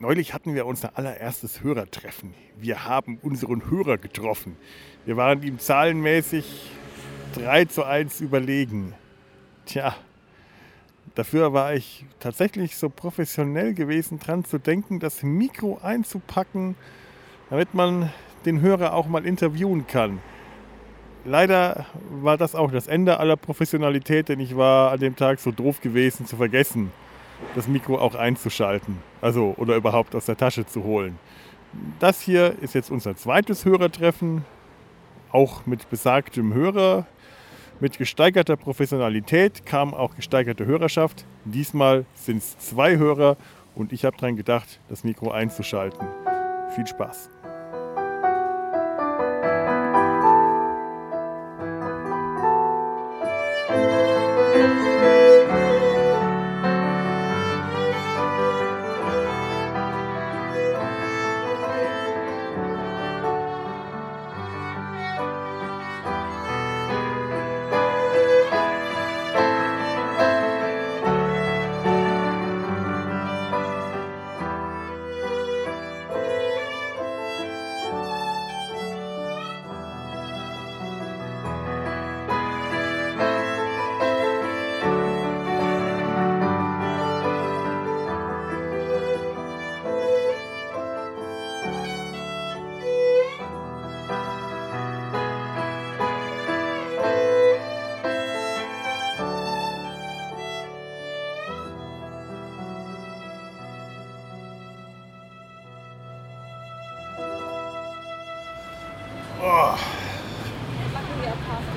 neulich hatten wir unser allererstes Hörertreffen. Wir haben unseren Hörer getroffen. Wir waren ihm zahlenmäßig 3 zu 1 überlegen. Tja, dafür war ich tatsächlich so professionell gewesen, dran zu denken, das Mikro einzupacken, damit man den Hörer auch mal interviewen kann. Leider war das auch das Ende aller Professionalität, denn ich war an dem Tag so doof gewesen zu vergessen, das Mikro auch einzuschalten. Also oder überhaupt aus der Tasche zu holen. Das hier ist jetzt unser zweites Hörertreffen, auch mit besagtem Hörer. Mit gesteigerter Professionalität kam auch gesteigerte Hörerschaft. Diesmal sind es zwei Hörer und ich habe daran gedacht, das Mikro einzuschalten. Viel Spaß.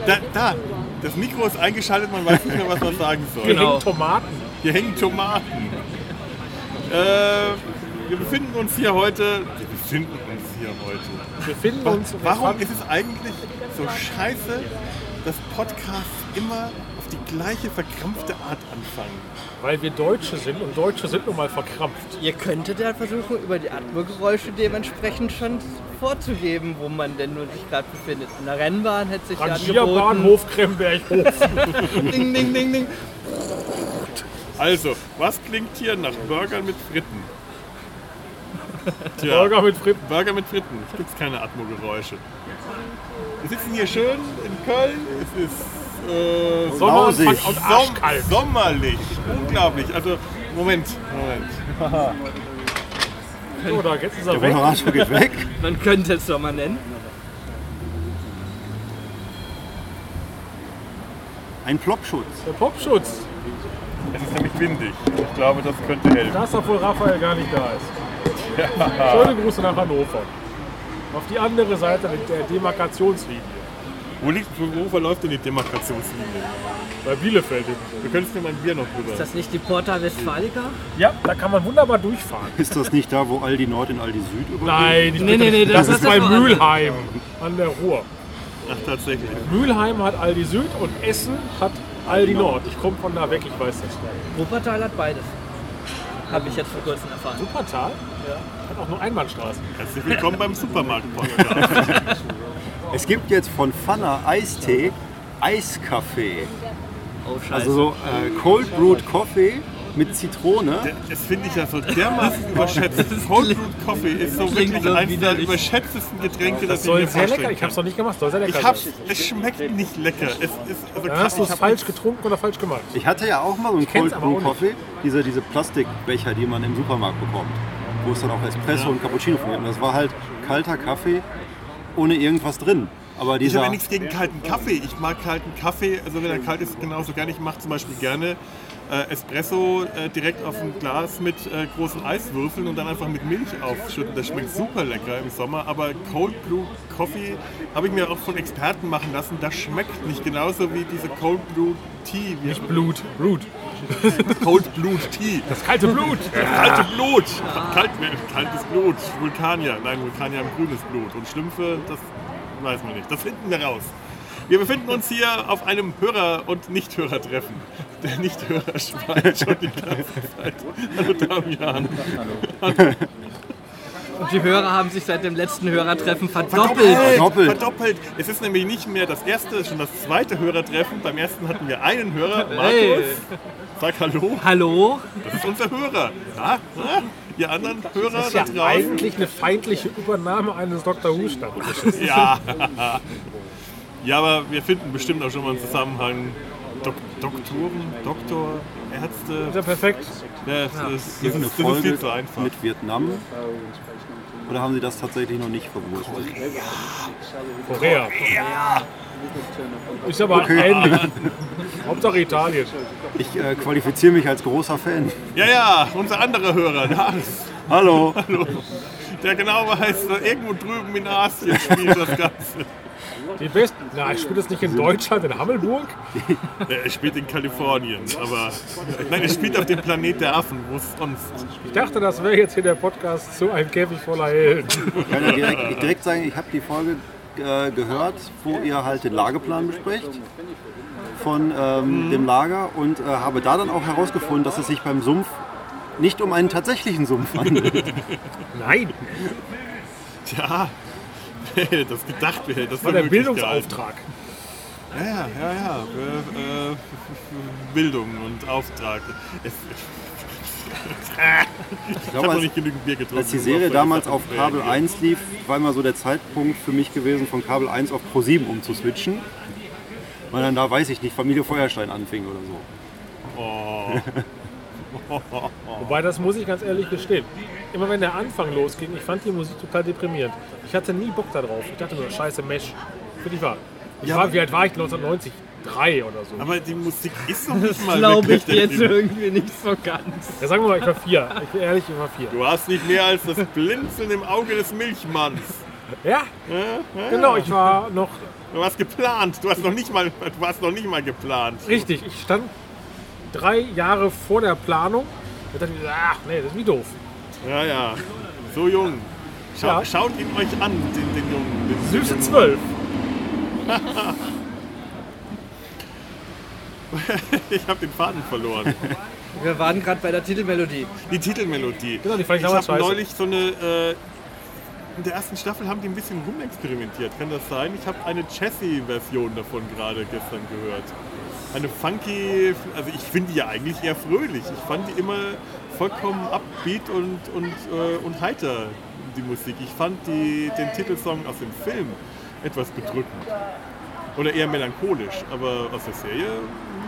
Da, da, das Mikro ist eingeschaltet, man weiß nicht mehr, was man sagen soll. Hier Genau. hängen Tomaten. Hier hängen Tomaten. Äh, wir befinden uns hier heute. Wir befinden uns hier heute. Wir finden Wa- uns. Warum ist es eigentlich so scheiße, dass Podcasts immer die gleiche verkrampfte Art anfangen? Weil wir Deutsche sind und Deutsche sind nun mal verkrampft. Ihr könntet ja versuchen, über die Atmogeräusche dementsprechend schon vorzugeben, wo man denn nun sich gerade befindet. In der Rennbahn hätte sich ja. Rangierbahnhof Kremberghof. Ding, ding, ding, ding. Also, was klingt hier nach Burger mit Fritten? Tja, Burger mit Fritten. Burger mit Fritten. Es gibt keine Atmogeräusche. Wir sitzen hier schön in Köln. Es ist äh, Sonnenanfang und Som arschkalt. sommerlich. Unglaublich. Also, Moment, Moment. So, da jetzt ist er Der weg. Moderator geht weg. Man könnte es doch mal nennen. Ein Plopschutz. Der Popschutz. Es ist nämlich windig. Ich glaube, das könnte helfen. Da ist obwohl Raphael gar nicht da ist. Schöne Grüße nach Hannover. Auf die andere Seite der Demarkationslinie. Wo, liegt, wo verläuft denn die Demarkationslinie? Bei Bielefeld. Du könntest mir mein Bier noch rüber. Ist das nicht die Porta Westfalica? Ja, da kann man wunderbar durchfahren. Ist das nicht da, wo Aldi Nord in Aldi Süd übergeht? Nein, Nee, nee, nee, das, das ist bei. Mülheim an der Ruhr. Ach, tatsächlich. Mülheim hat Aldi Süd und Essen hat Aldi Nord. Ich komme von da weg, ich weiß das. Wuppertal hat beides. Habe ich jetzt vor kurzem erfahren. Wuppertal? Ja. Hat auch nur Einbahnstraßen. Herzlich willkommen beim Supermarkt-Podcast. Es gibt jetzt von Pfanner Eistee Eiskaffee. Oh. Also so äh, Cold Brewed Coffee mit Zitrone. Das finde ich ja so dermaßen überschätzt. Cold Brewed Coffee ist so wirklich so eines der überschätztesten Getränke, das ich Soll mir sehr lecker. Ich habe es noch nicht gemacht. Soll sehr lecker Ich hab's, sein. es schmeckt nicht lecker. Es ist, also Dann hast du ich es falsch getrunken oder falsch gemacht. Ich hatte ja auch mal so einen Cold Brew. Coffee, diese, diese Plastikbecher, die man im Supermarkt bekommt, wo es dann auch Espresso und Cappuccino von gibt. Und das war halt kalter Kaffee ohne irgendwas drin. Aber Ich habe ja nichts gegen kalten Kaffee. Ich mag kalten Kaffee, also wenn er kalt ist, genauso gerne. Ich mache zum Beispiel gerne Espresso äh, direkt auf ein Glas mit äh, großen Eiswürfeln und dann einfach mit Milch aufschütten. Das schmeckt super lecker im Sommer. Aber Cold Brew Coffee habe ich mir auch von Experten machen lassen. Das schmeckt nicht genauso wie diese Cold Brew Tea. Wie Nicht Blut. Blut. Cold Blut Tea. Das kalte Blut. Kalte Blut. Kalt, kaltes Blut. Vulkanier. Nein, Vulkanier haben grünes Blut. Und Schlümpfe, das weiß man nicht. Das finden wir raus. Wir befinden uns hier auf einem Hörer- und Nichthörertreffen. Der Nichthörer schweigt schon die ganze Zeit. Hallo Damian. Und die Hörer haben sich seit dem letzten Hörertreffen verdoppelt. Verdoppelt. Verdoppelt. Es ist nämlich nicht mehr das erste, es ist schon das zweite Hörertreffen. Beim ersten hatten wir einen Hörer, Markus. Hey. Sag Hallo. Hallo? Das ist unser Hörer. Ja? Ja? Ihr anderen Hörer Das ist da ja draußen. eigentlich eine feindliche Übernahme eines Dr. Who Stammtisches. Ja. Ja, aber wir finden bestimmt auch schon mal einen Zusammenhang. Dok Doktoren, Doktor, Ärzte. Ist ja perfekt. Ja, das, ist, das, ist, das ist viel zu einfach. mit Vietnam? Oder haben Sie das tatsächlich noch nicht verwurstet? Korea. Ist aber ähnlich. Hauptsache Italien. Ich äh, qualifiziere mich als großer Fan. Ja, ja, unser anderer Hörer, Lars, Hallo. der genau weiß, irgendwo drüben in Asien spielt das Ganze. Die besten. Na, ich spiele das nicht in Deutschland, in Hammelburg. Er spielt in Kalifornien, aber nein, er spielt auf dem Planet der Affen, wo es sonst. Ich dachte, das wäre jetzt hier der Podcast zu einem Käfig voller Helden. Ich kann ja direkt, direkt sagen, ich habe die Folge äh, gehört, wo ihr halt den Lageplan besprecht von ähm, dem Lager und äh, habe da dann auch herausgefunden, dass es sich beim Sumpf nicht um einen tatsächlichen Sumpf handelt. Nein, Tja, wer das gedacht wäre, das war der. Bildungsauftrag. Ja, ja, ja, ja. Äh, äh, Bildung und Auftrag. Ich ich glaube, habe noch als, nicht genügend Bier getrunken. als die Serie damals auf Kabel reagieren. 1 lief, war immer so der Zeitpunkt für mich gewesen, von Kabel 1 auf Pro 7 umzuswitchen. Weil dann da, weiß ich nicht, Familie Feuerstein anfing oder so. Wobei, das muss ich ganz ehrlich gestehen. Immer wenn der Anfang losging, ich fand die Musik total deprimierend. Ich hatte nie Bock darauf. Ich dachte nur, scheiße Mesh. Für dich war. Ich Ja, war wie alt war ich? 1990? Drei oder so. Aber die Musik ist noch nicht Das mal glaube wirklich ich jetzt irgendwie nicht so ganz. Ja, sagen wir mal, ich war vier. Ich bin ehrlich, ich war vier. Du hast nicht mehr als das Blinzeln im Auge des Milchmanns. Ja, Ja, ja, genau. Ich war noch Du hast geplant. Du hast noch nicht mal, du hast noch nicht mal geplant. richtig. Ich stand drei Jahre vor der Planung. Und dachte mir, ach nee, das ist wie doof. Ja, ja. So jung. Schau, Ja. Schaut ihn euch an, den, den Jungen. Den Süße zwölf. Ich habe den Faden verloren. Wir waren gerade bei der Titelmelodie. Die Titelmelodie. Genau, die fand ich ich habe neulich so eine. Äh, in der ersten Staffel haben die ein bisschen rumexperimentiert. Kann das sein? Ich habe eine Jessie-Version davon gerade gestern gehört. Eine funky. Also ich finde die ja eigentlich eher fröhlich. Ich fand die immer vollkommen upbeat und, und, äh, und heiter, die Musik. Ich fand die, den Titelsong aus dem Film etwas bedrückend. Oder eher melancholisch. Aber aus der Serie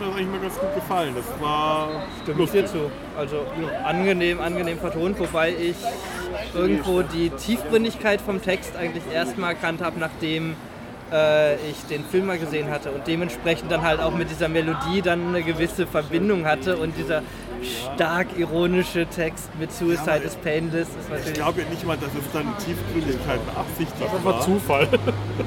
hat mir das eigentlich mal ganz gut gefallen. Das war Stimme ich dir zu. Also angenehm, angenehm vertont, wobei ich irgendwo die Tiefgründigkeit vom Text eigentlich erst mal erkannt habe, nachdem äh, ich den Film mal gesehen hatte und dementsprechend dann halt auch mit dieser Melodie dann eine gewisse Verbindung hatte und dieser stark ironische Text mit Suicide is Painless ist Ich natürlich glaube ja nicht mal, dass es dann Tiefgründigkeit beabsichtigt Das war war. Zufall.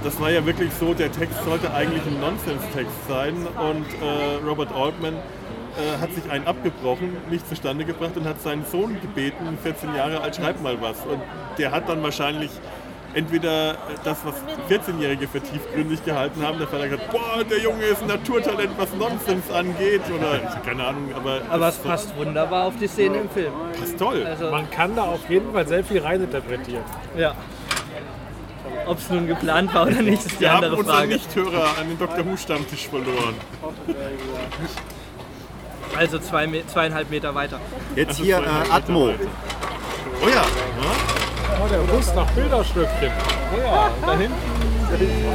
Das war ja wirklich so, der Text sollte eigentlich ein Nonsense-Text sein und äh, Robert Altman äh, hat sich einen abgebrochen, nicht zustande gebracht und hat seinen Sohn gebeten, 14 Jahre alt, schreib mal was. Und der hat dann wahrscheinlich entweder das, was 14-Jährige für tiefgründig gehalten haben, der Vater hat gesagt, boah, der Junge ist ein Naturtalent, was Nonsense angeht. Oder keine Ahnung, aber, aber es passt wunderbar auf die Szene im Film. passt toll. Also Man kann da auf jeden Fall sehr viel reininterpretieren. ja. Ob es nun geplant war oder nicht, ist die Wir haben andere unseren Frage. Nichthörer an den Dr. Who-Stammtisch verloren. Also zwei, zweieinhalb Meter weiter. Jetzt hier äh, Atmo. Oh ja, ja. Oh, der Bus nach Bilderstöckchen. ja da hinten.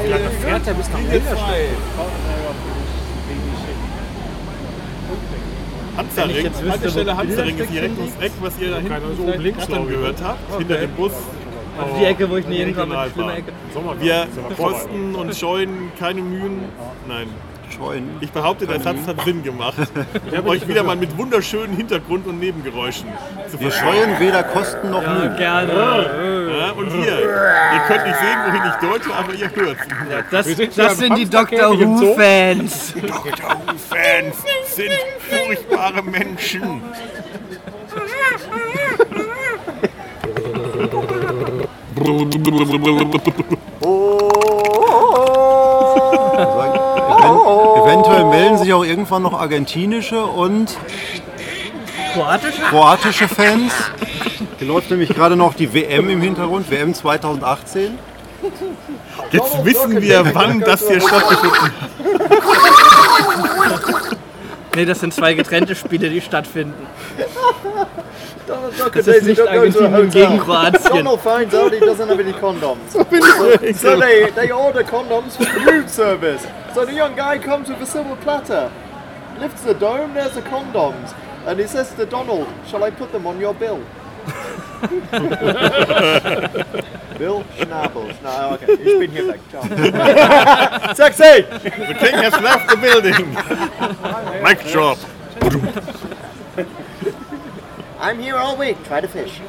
Wie lange fährt der bis nach Bilderstöckchen? Hansaring, jetzt Haltestelle Hansaring ist direkt ums Eck, was ihr da hinten vielleicht links, ich. gehört habt, hinter dem Bus. Also die Ecke, wo ich nie hinkomme, schlimme. Ecke. Wir kosten und scheuen keine Mühen. Nein, Scheuen. ich behaupte, der Satz hat Sinn gemacht, um euch wieder mal mit wunderschönen Hintergrund- und Nebengeräuschen zu Wir scheuen weder Kosten noch Ja, Mühen. gerne. Ja, und hier, ihr könnt nicht sehen, wohin ich deute, aber ihr hört Das, Wir sind das sind die Doctor Zoo. Who-Fans. Doctor Who-Fans sind furchtbare Menschen. Even auch irgendwann noch argentinische und Kroatisch? kroatische Fans. Hier läuft nämlich gerade noch die WM im Hintergrund, WM 2018. Jetzt wissen wir, wann das hier stattgefunden hat. Nee, das sind zwei getrennte Spiele, die stattfinden. Oh, Donald Duck and Daisy nicht don't go to a hotel. Kroatien. Donald finds out he doesn't have any condoms. so they, they order condoms from the room service. So the young guy comes with a silver platter, lifts the dome, there's the condoms. And he says to Donald, shall I put them on your bill? Bill Schnabels. No, oh, okay. Ich bin hier weg. Ciao. Sexy! The king has left the building. Mic drop. I'm here all week. Try to fish.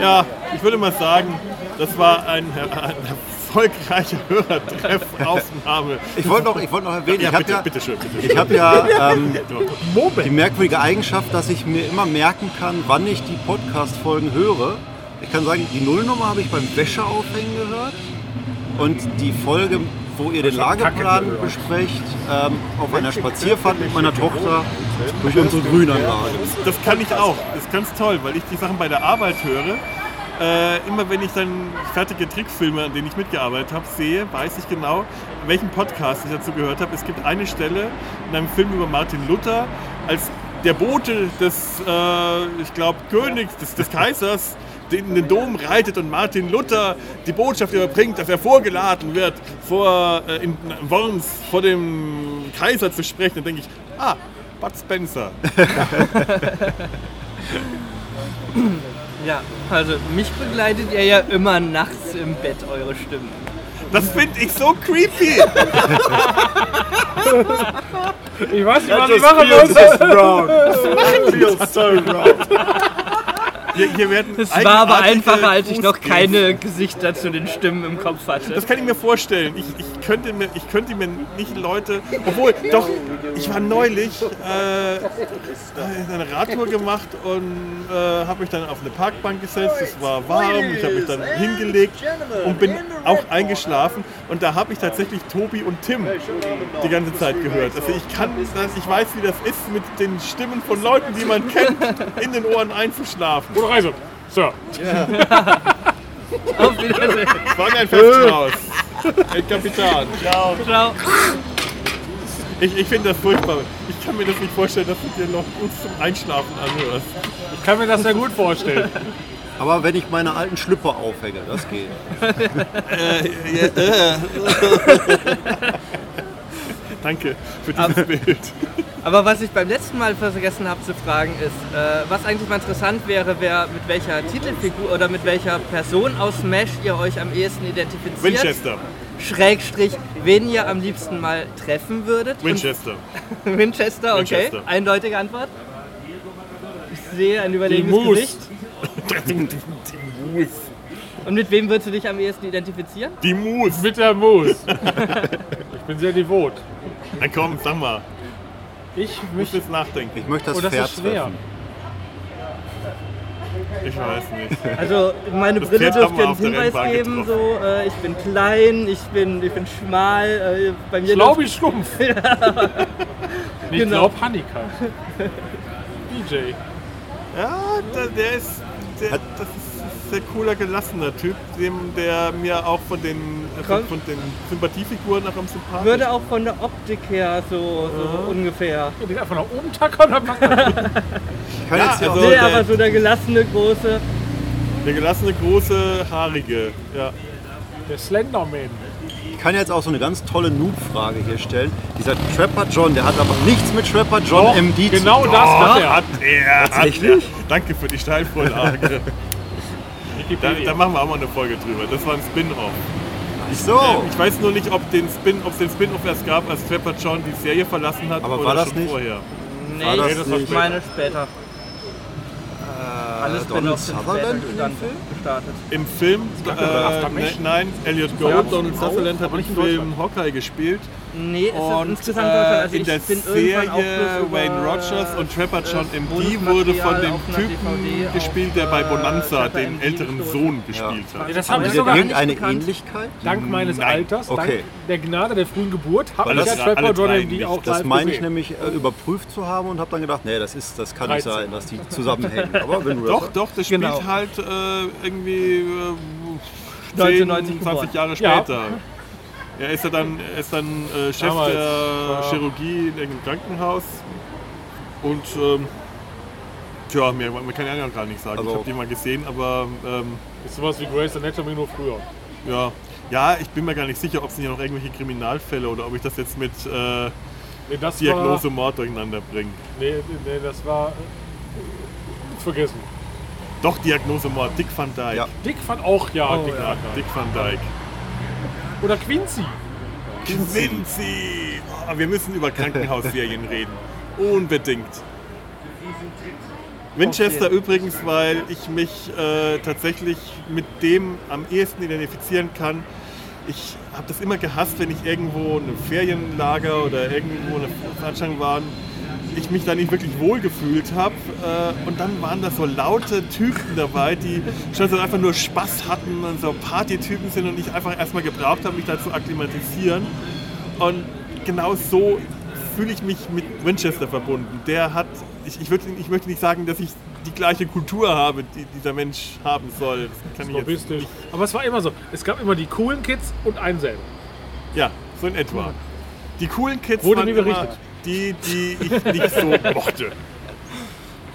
Ja, ich würde mal sagen, das war ein, eine erfolgreiche Hörertreffaufnahme. Ich wollte noch, ich wollte noch erwähnen, Ja, ich habe ja, bitte schön, bitte schön. ich hab ja ähm, die merkwürdige Eigenschaft, dass ich mir immer merken kann, wann ich die Podcast-Folgen höre. Ich kann sagen, die Nullnummer habe ich beim Wäscheaufhängen gehört und die Folge, wo ihr den Lageplan besprecht, ähm, auf einer Spazierfahrt mit meiner Tochter durch unsere Grünanlage. Das kann ich auch. Das ist ganz toll, weil ich die Sachen bei der Arbeit höre. Äh, immer wenn ich dann fertige Trickfilme, an denen ich mitgearbeitet habe, sehe, weiß ich genau, welchen Podcast ich dazu gehört habe. Es gibt eine Stelle in einem Film über Martin Luther, als der Bote des, äh, ich glaube, Königs, des, des Kaisers, in den Dom reitet und Martin Luther die Botschaft überbringt, dass er vorgeladen wird, vor, äh, in Worms vor dem Kaiser zu sprechen. Dann denke ich, ah, Bud Spencer. Ja, also mich begleitet ihr ja immer nachts im Bett, eure Stimmen. Das finde ich so creepy. Ich weiß nicht, was ich machen muss. Feels so wrong. Hier, hier werden Es war aber einfacher, als ich noch keine Gesichter zu den Stimmen im Kopf hatte. Das kann ich mir vorstellen. Ich, ich, könnte mir, ich könnte mir nicht Leute. Obwohl, doch, ich war neulich äh, eine Radtour gemacht und äh, habe mich dann auf eine Parkbank gesetzt. Es war warm, ich habe mich dann hingelegt und bin auch eingeschlafen. Und da habe ich tatsächlich Tobi und Tim die ganze Zeit gehört. Also ich kann, ich weiß, wie das ist, mit den Stimmen von Leuten, die man kennt, in den Ohren einzuschlafen. Gute Reise. Sir. Auf Wiedersehen. War ein Festhaus. El Kapitan. Ciao. Ich, ich finde das furchtbar. Ich kann mir das nicht vorstellen, dass du dir noch uns zum Einschlafen anhörst. Ich kann mir das sehr gut vorstellen. Aber wenn ich meine alten Schlüpper aufhänge, das geht. Danke für dieses Bild. Aber was ich beim letzten Mal vergessen habe zu fragen ist, äh, was eigentlich mal interessant wäre, wer mit welcher Titelfigur oder mit welcher Person aus Smash ihr euch am ehesten identifiziert. Winchester. Schrägstrich, wen ihr am liebsten mal treffen würdet. Winchester. Und Winchester, okay. Winchester. Eindeutige Antwort. Ich sehe ein überlegenes Moose. Gesicht. Und mit wem würdest du dich am ehesten identifizieren? Die Mus. Mit der Moose. Ich bin sehr devot. Na komm, sag mal. Ich muss jetzt nachdenken. Ich möchte das Oh, das Pferd ist schwer. treffen. Ich weiß nicht. Also meine Das Brille dürfte einen Hinweis geben, so äh, ich bin klein, ich bin, ich bin schmal, äh, bei mir Schlau wie Schlumpf. Ich Genau. glaub Honeycutt. DJ. Ja, der, der ist. Der, das ist sehr cooler, gelassener Typ, dem, der mir auch von den, äh, von, den Sympathiefiguren nach am sympathisch würde auch von der Optik her so, so ungefähr. Ja, den einfach nach oben tackern, dann passt das. Ich kann Ja, jetzt hier also- auch, nee, der- aber so der gelassene, große. Der gelassene, große, haarige. Ja. Der Slenderman. ich kann jetzt auch so eine ganz tolle Noob-Frage hier stellen. Dieser Trapper John, der hat aber nichts mit Trapper John Doch, MD genau zu tun. das hat er. Hat er. Tatsächlich? Hat er. Danke für die Steilvorlage. da, da machen wir auch mal eine Folge drüber. Das war ein Spin-off. Ach so. Ich weiß nur nicht, ob den Spin, ob es den Spin-off erst gab, als Trapper John die Serie verlassen hat Aber oder war das schon nicht? vorher. Nee, War das ich nicht- meine später. Alles Äh, Donald Spin-offs sind Sutherland in dem Film? gestartet. Im Film, äh, ne, nein, Elliot Gold, Donald Sutherland hat im Film Hawkeye gespielt. Nee, es ist Und insgesamt Deutschland. äh, Also in ich der Serie Wayne Rogers und Trapper John äh, MD wurde von dem Typen gespielt, der bei äh, Bonanza Trapper den älteren. Sohn gespielt Ja, hat. das Aber habe ich der sogar Irgendeine. Ähnlichkeit? dank meines Nein. Alters, Okay. dank der Gnade der frühen Geburt, habe ich das ja Trapper John MD nicht. auch Das meine ich nämlich äh, überprüft zu haben und habe dann gedacht, nee, das, ist, das kann nicht 13. sein, dass die zusammenhängen. Aber wenn du Doch, doch, das spielt Genau. halt äh, irgendwie äh, 1990 10, 20 Jahre Ja. später. Er ist ja dann, er ist dann äh, Chef Damals, der ja. Chirurgie in irgendeinem Krankenhaus. Und ähm, tja, mehr, mehr kann ich ja gar nicht sagen. Also- ich habe die mal gesehen, aber ähm, Ist sowas wie Grace Anatomy nur früher. ja. Ja, ich bin mir gar nicht sicher, ob es nicht noch irgendwelche Kriminalfälle oder ob ich das jetzt mit äh, Nee, das Diagnose war. Mord durcheinander bringe. Nee, nee, das war. äh, Vergessen. Doch, Diagnose Mord, Dick van Dyke. Ja. Dick fand auch, ja, Oh, Dick ja. Van Dick van Dyke. Oder Quincy. Quincy! Oh, wir müssen über Krankenhausserien reden. Unbedingt. Winchester übrigens, weil ich mich äh, tatsächlich mit dem am ehesten identifizieren kann. Ich habe das immer gehasst, wenn ich irgendwo in einem Ferienlager oder irgendwo in einer Veranstaltung war, ich mich da nicht wirklich wohl gefühlt habe. Äh, und dann waren da so laute Typen dabei, die schon so einfach nur Spaß hatten und so Partytypen sind und ich einfach erstmal gebraucht habe, mich da zu akklimatisieren. Und genau so fühle ich mich mit Winchester verbunden. Der hat, ich, ich, würd, ich möchte nicht sagen, dass ich die gleiche Kultur habe, die dieser Mensch haben soll. Das kann ich Lobistisch. nicht. Aber es war immer so. Es gab immer die coolen Kids und einen selber. Ja, so in etwa. Die coolen Kids Wurde nie immer berichtet. Die, die ich nicht so mochte.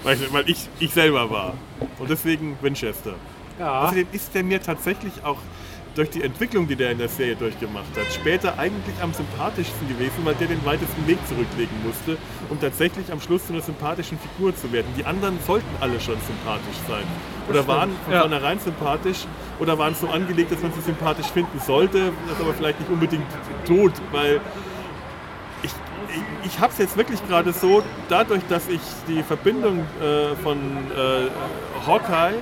Weil, weil ich, ich selber war. Und deswegen Winchester. Ja. Außerdem ist der mir tatsächlich auch durch die Entwicklung, die der in der Serie durchgemacht hat, später eigentlich am sympathischsten gewesen, weil der den weitesten Weg zurücklegen musste, um tatsächlich am Schluss zu einer sympathischen Figur zu werden. Die anderen sollten alle schon sympathisch sein. Oder waren von Ja. vornherein sympathisch oder waren so angelegt, dass man sie sympathisch finden sollte, das aber vielleicht nicht unbedingt tut, weil ich, ich, habe es jetzt wirklich gerade so, dadurch, dass ich die Verbindung äh, von äh, Hawkeye,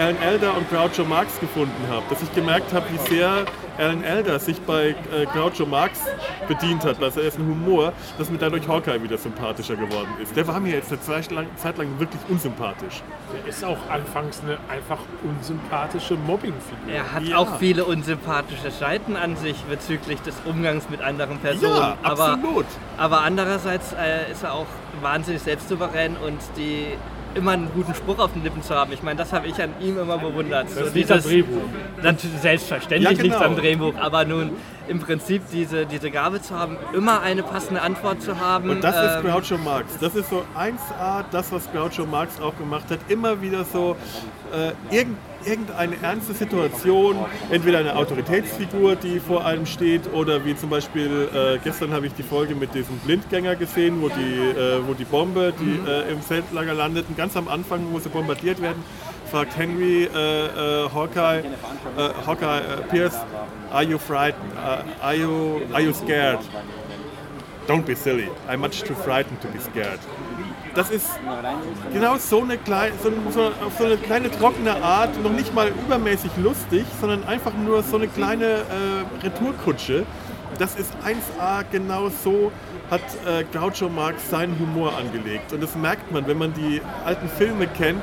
Alan Elder und Groucho Marx gefunden habe, dass ich gemerkt habe, wie sehr Alan Elder sich bei äh, Groucho Marx bedient hat, also er ist ein Humor, dass mir dadurch Hawkeye wieder sympathischer geworden ist. Der war mir jetzt eine Zeit lang, Zeit lang wirklich unsympathisch. Der ist auch anfangs eine einfach unsympathische Mobbingfigur. Er hat Ja. auch viele unsympathische Seiten an sich bezüglich des Umgangs mit anderen Personen. Ja, aber, absolut. aber andererseits äh, ist er auch wahnsinnig selbstsouverän und die immer einen guten Spruch auf den Lippen zu haben. Ich meine, das habe ich an ihm immer bewundert. Das So ist nicht am Drehbuch. Natürlich, selbstverständlich Ja, genau. liegt am Drehbuch, aber nun im Prinzip diese, diese Gabe zu haben, immer eine passende Antwort zu haben. Und das ist ähm, Groucho Marx. Das ist so 1A, das, was Groucho Marx auch gemacht hat. Immer wieder so äh, irgend, irgendeine ernste Situation, entweder eine Autoritätsfigur, die vor einem steht, oder wie zum Beispiel, äh, gestern habe ich die Folge mit diesem Blindgänger gesehen, wo die, äh, wo die Bombe, die äh, im Zeltlager landet, und ganz am Anfang, wo sie bombardiert werden, fragt Henry äh, äh, Hawkeye, äh, Hawkeye Pierce, are you frightened? Uh, are, you, are you scared? Don't be silly. I'm much too frightened to be scared. Das ist genau so eine, kleine, so, so, so eine kleine trockene Art, noch nicht mal übermäßig lustig, sondern einfach nur so eine kleine äh, Retourkutsche. Das ist 1A, genau so hat äh, Groucho Marx seinen Humor angelegt. Und das merkt man, wenn man die alten Filme kennt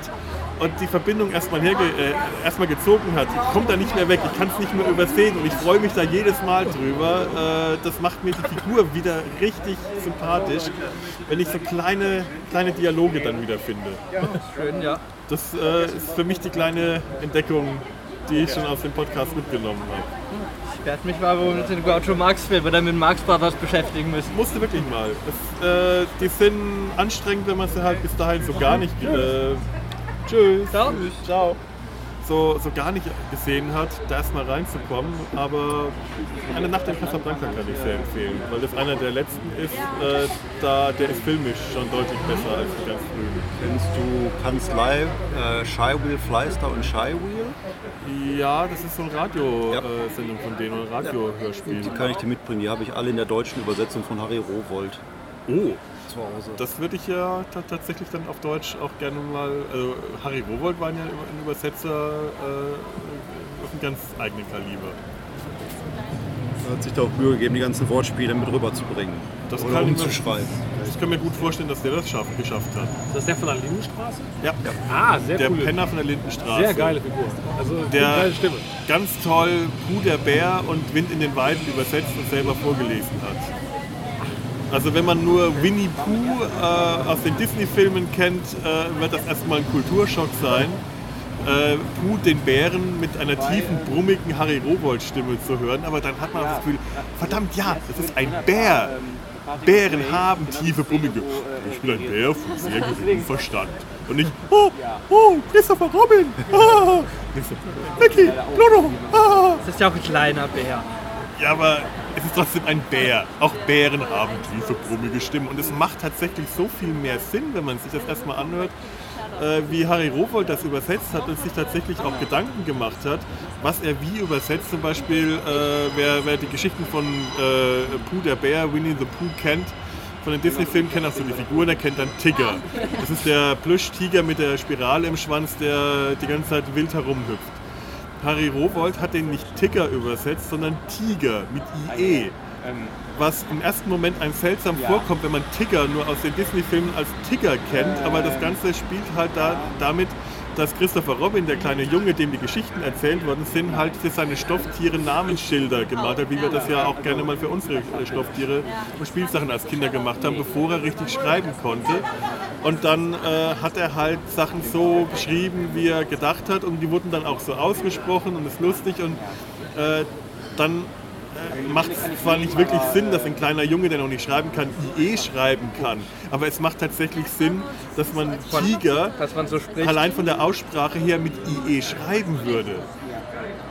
und die Verbindung erstmal, herge äh, erstmal gezogen hat. Ich komme da nicht mehr weg, ich kann es nicht mehr übersehen und ich freue mich da jedes Mal drüber. Äh, das macht mir die Figur wieder richtig sympathisch, wenn ich so kleine, kleine Dialoge dann wieder finde. schön, ja. Das äh, ist für mich die kleine Entdeckung, die ich schon aus dem Podcast mitgenommen habe. Ich werde mich mal mit den Groucho Marx Film oder mit Marx Brothers beschäftigen müssen. Musste wirklich mal. Das, äh, die sind anstrengend, wenn man sie halt bis dahin so gar nicht. Äh, tschüss. Ciao. Ciao. So, so gar nicht gesehen hat, da erstmal reinzukommen. Aber eine Nacht in Casablanca kann ich sehr empfehlen, weil das einer der letzten ist. Äh, da, der ist filmisch schon deutlich besser als die ganz frühen. Kennst du Kanzlei, äh, Shy Wheel Fleister und Shy Wheel? Ja, das ist so eine Radiosendung von denen, ein Radiohörspiel. Die kann ich dir mitbringen. Die habe ich alle in der deutschen Übersetzung von Harry Rowold Oh, zu Hause. das würde ich ja ta- tatsächlich dann auf Deutsch auch gerne mal. Also Harry Rowold war ja ein Übersetzer äh, auf einem ganz eigenen Kaliber. Er hat sich da auch Mühe gegeben, die ganzen Wortspiele mit rüberzubringen. Das Oder kann ich mir- umzuschreiben. Ich kann mir gut vorstellen, dass der das schaff, geschafft hat. Ist das der von der Lindenstraße? Ja, Ah, sehr der cool. Penner von der Lindenstraße. Sehr geile Figur. Also Der- geile Stimme. Ganz toll, Puh der Bär und Wind in den Weiden übersetzt und selber vorgelesen hat. Also wenn man nur Winnie Pooh äh, aus den Disney-Filmen kennt, äh, wird das erstmal ein Kulturschock sein. Äh, Pooh den Bären mit einer tiefen, brummigen Harry Rowold-Stimme zu hören, aber dann hat man das Gefühl, verdammt ja, das ist ein Bär. Bären haben tiefe, brummige. Ich bin ein Bär von sehr geringem Verstand. Und nicht, oh, oh, Christopher Robin. Ah. Mickey, Pluto. Ah. Das ist ja auch ein kleiner Bär. Ja, aber es ist trotzdem ein Bär. Auch Bären haben tiefe, brummige Stimmen. Und es macht tatsächlich so viel mehr Sinn, wenn man sich das erstmal anhört, äh, wie Harry Rowold das übersetzt hat und sich tatsächlich auch Gedanken gemacht hat, was er wie übersetzt. Zum Beispiel, äh, wer, wer die Geschichten von äh, Pooh der Bär, Winnie the Pooh kennt, von den Disney-Filmen kennt auch so die Figuren, der kennt dann Tigger. Das ist der Plüsch-Tiger mit der Spirale im Schwanz, der die ganze Zeit wild herumhüpft. Harry Rowold hat den nicht Tigger übersetzt, sondern Tiger mit IE. Was im ersten Moment einem seltsam vorkommt, wenn man Tigger nur aus den Disney-Filmen als Tigger kennt, aber das Ganze spielt halt da, damit, dass Christopher Robin, der kleine Junge, dem die Geschichten erzählt worden sind, halt für seine Stofftiere Namensschilder gemalt hat, wie wir das ja auch gerne mal für unsere äh, Stofftiere und Spielsachen als Kinder gemacht haben, bevor er richtig schreiben konnte. Und dann äh, hat er halt Sachen so geschrieben, wie er gedacht hat und die wurden dann auch so ausgesprochen und ist lustig und äh, dann macht es zwar nicht wirklich Sinn, dass ein kleiner Junge, der noch nicht schreiben kann, IE schreiben kann, aber es macht tatsächlich Sinn, dass man Tiger Dass man so spricht. allein von der Aussprache her mit IE schreiben würde.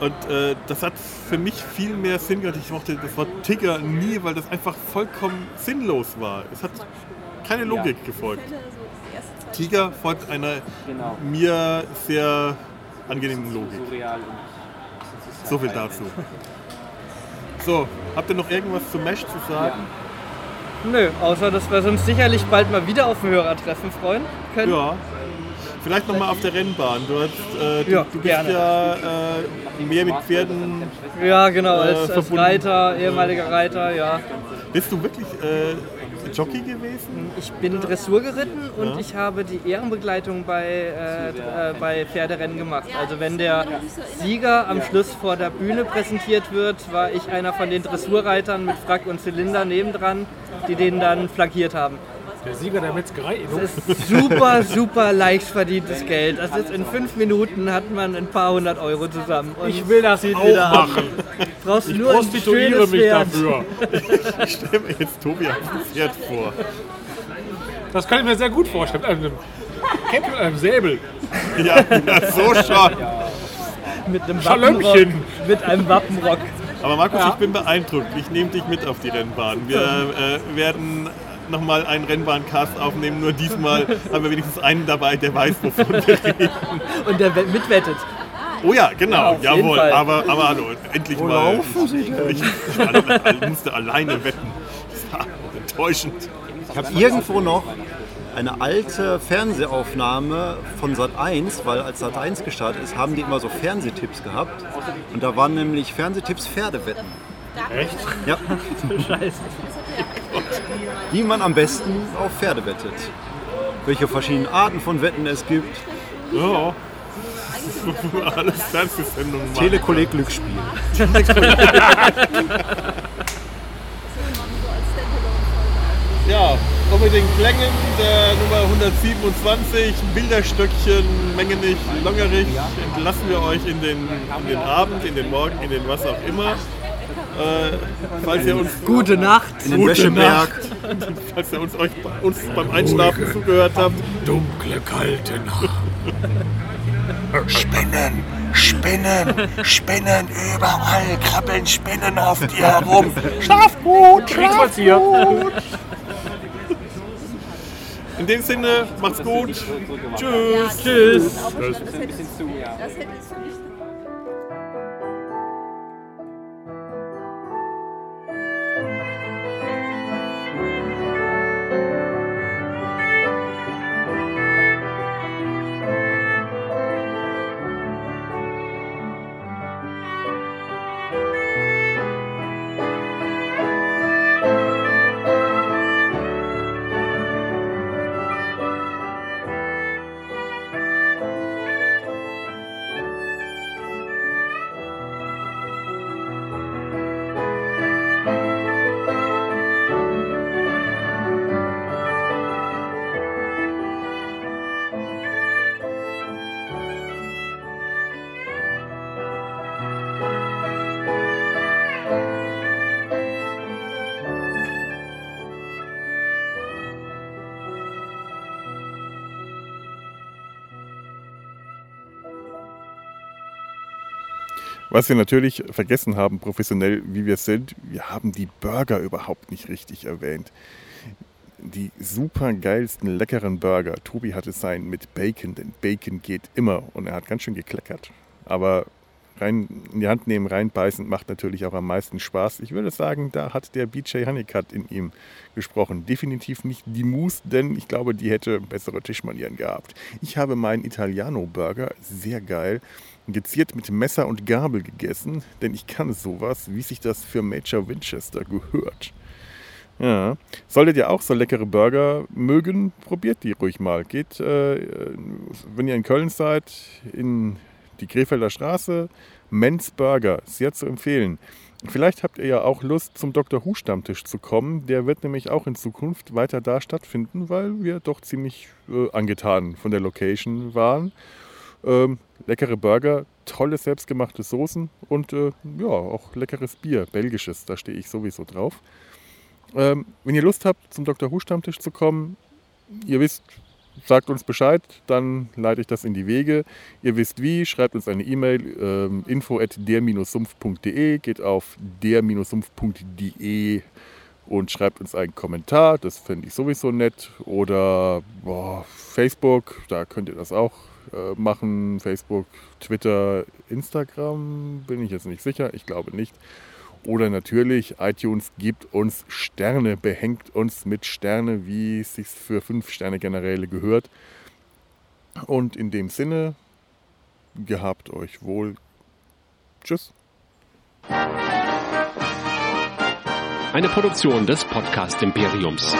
Und äh, das hat für mich viel mehr Sinn gehabt. Ich mochte das Wort Tiger nie, weil das einfach vollkommen sinnlos war. Es hat keine Logik gefolgt. Tiger folgt einer Genau. mir sehr angenehmen Logik. So viel dazu. So, habt ihr noch irgendwas zu Mesh zu sagen? Nö, außer dass wir uns sicherlich bald mal wieder auf ein Hörertreffen freuen können. Ja. Vielleicht nochmal auf der Rennbahn. Du, hast, äh, du, Ja, du bist gerne. ja äh, mehr mit Pferden. Ja, genau, als, Äh, als. Reiter, ehemaliger Reiter, ja. Bist du wirklich Jockey gewesen? Ich bin Dressur geritten und Ja. ich habe die Ehrenbegleitung bei, äh, äh, bei Pferderennen gemacht. Also wenn der Sieger am Schluss vor der Bühne präsentiert wird, war ich einer von den Dressurreitern mit Frack und Zylinder nebendran, die den dann flankiert haben. Der Sieger der Metzgerei. Das ist super, super leicht verdientes Geld. Das ist in fünf Minuten hat man ein paar hundert Euro zusammen. Und Ich will das auch wieder machen. Brauchst Ich nur ein prostituiere schönes mich Pferd. dafür. Ich stelle mir jetzt Tobi auf dem Pferd vor. Das kann ich mir sehr gut vorstellen. Mit einem Kämpfen mit einem Säbel. Ja, so schon. Mit einem Schalömchen. Wappenrock. Mit einem Wappenrock. Aber Markus, Ja. ich bin beeindruckt. Ich nehme dich mit auf die Rennbahn. Wir äh, werden nochmal einen Rennbahncast aufnehmen. Nur diesmal haben wir wenigstens einen dabei, der weiß, wovon wir reden. Und der wett- mitwettet. Oh ja, genau, jeden jawohl. Aber, aber hallo, endlich mal. Ich, ich musste alleine wetten. Das war enttäuschend. Ich habe irgendwo noch eine alte Fernsehaufnahme von Sat 1, weil als Sat 1 gestartet ist, haben die immer so Fernsehtipps gehabt. Und da waren nämlich Fernsehtipps Pferdewetten. Echt? Ja, Scheiße. Wie man am besten auf Pferde wettet. Welche verschiedenen Arten von Wetten es gibt. Ja. Alles Fernsehsendungen machen. Telekolleg Glücksspiel. Ja, und mit den Klängen der Nummer 127, Bilderstöckchen, Mengenich, Longerich, entlassen wir euch in den, in den Abend, in den Morgen, in den was auch immer. Äh, falls ihr uns, Gute Nacht. In den Gute Wäscheberg. falls ihr uns, euch, uns beim Einschlafen zugehört habt, Dunkle, kalte Nacht. Spinnen, Spinnen, Spinnen, überall krabbeln Spinnen auf dir herum. Schlaf gut, schlaf gut. in dem Sinne, macht's gut. Tschüss. Tschüss. Das hättest du nicht Was wir natürlich vergessen haben, professionell wie wir sind, wir haben die Burger überhaupt nicht richtig erwähnt. Die super geilsten, leckeren Burger. Tobi hatte seinen mit Bacon, denn Bacon geht immer und er hat ganz schön gekleckert. Aber rein in die Hand nehmen, reinbeißen macht natürlich auch am meisten Spaß. Ich würde sagen, da hat der BJ Honeycutt in ihm gesprochen. Definitiv nicht die Mousse, denn ich glaube, die hätte bessere Tischmanieren gehabt. Ich habe meinen Italiano-Burger, sehr geil, geziert mit Messer und Gabel gegessen, denn ich kann sowas, wie sich das für Major Winchester gehört. Ja. Solltet ihr auch so leckere Burger mögen, probiert die ruhig mal. Geht, äh, wenn ihr in Köln seid, in die Krefelder Straße, Men's Burger, sehr zu empfehlen. Vielleicht habt ihr ja auch Lust, zum Dr. Hu Stammtisch zu kommen. Der wird nämlich auch in Zukunft weiter da stattfinden, weil wir doch ziemlich äh, angetan von der Location waren. Ähm, leckere Burger, tolle selbstgemachte Soßen und äh, ja, auch leckeres Bier, belgisches, da stehe ich sowieso drauf. Ähm, wenn ihr Lust habt, zum Dr. Hu Stammtisch zu kommen, ihr wisst, sagt uns Bescheid, dann leite ich das in die Wege. Ihr wisst wie, schreibt uns eine E-Mail, ähm, info at der-sumpf.de, geht auf der-sumpf.de und schreibt uns einen Kommentar, das fände ich sowieso nett. Oder boah, Facebook, da könnt ihr das auch machen. Facebook, Twitter, Instagram, bin ich jetzt nicht sicher, ich glaube nicht. Oder natürlich, iTunes gibt uns Sterne, behängt uns mit Sterne, wie es sich für 5-Sterne-Generäle gehört. Und in dem Sinne, gehabt euch wohl. Tschüss. Eine Produktion des Podcast Imperiums.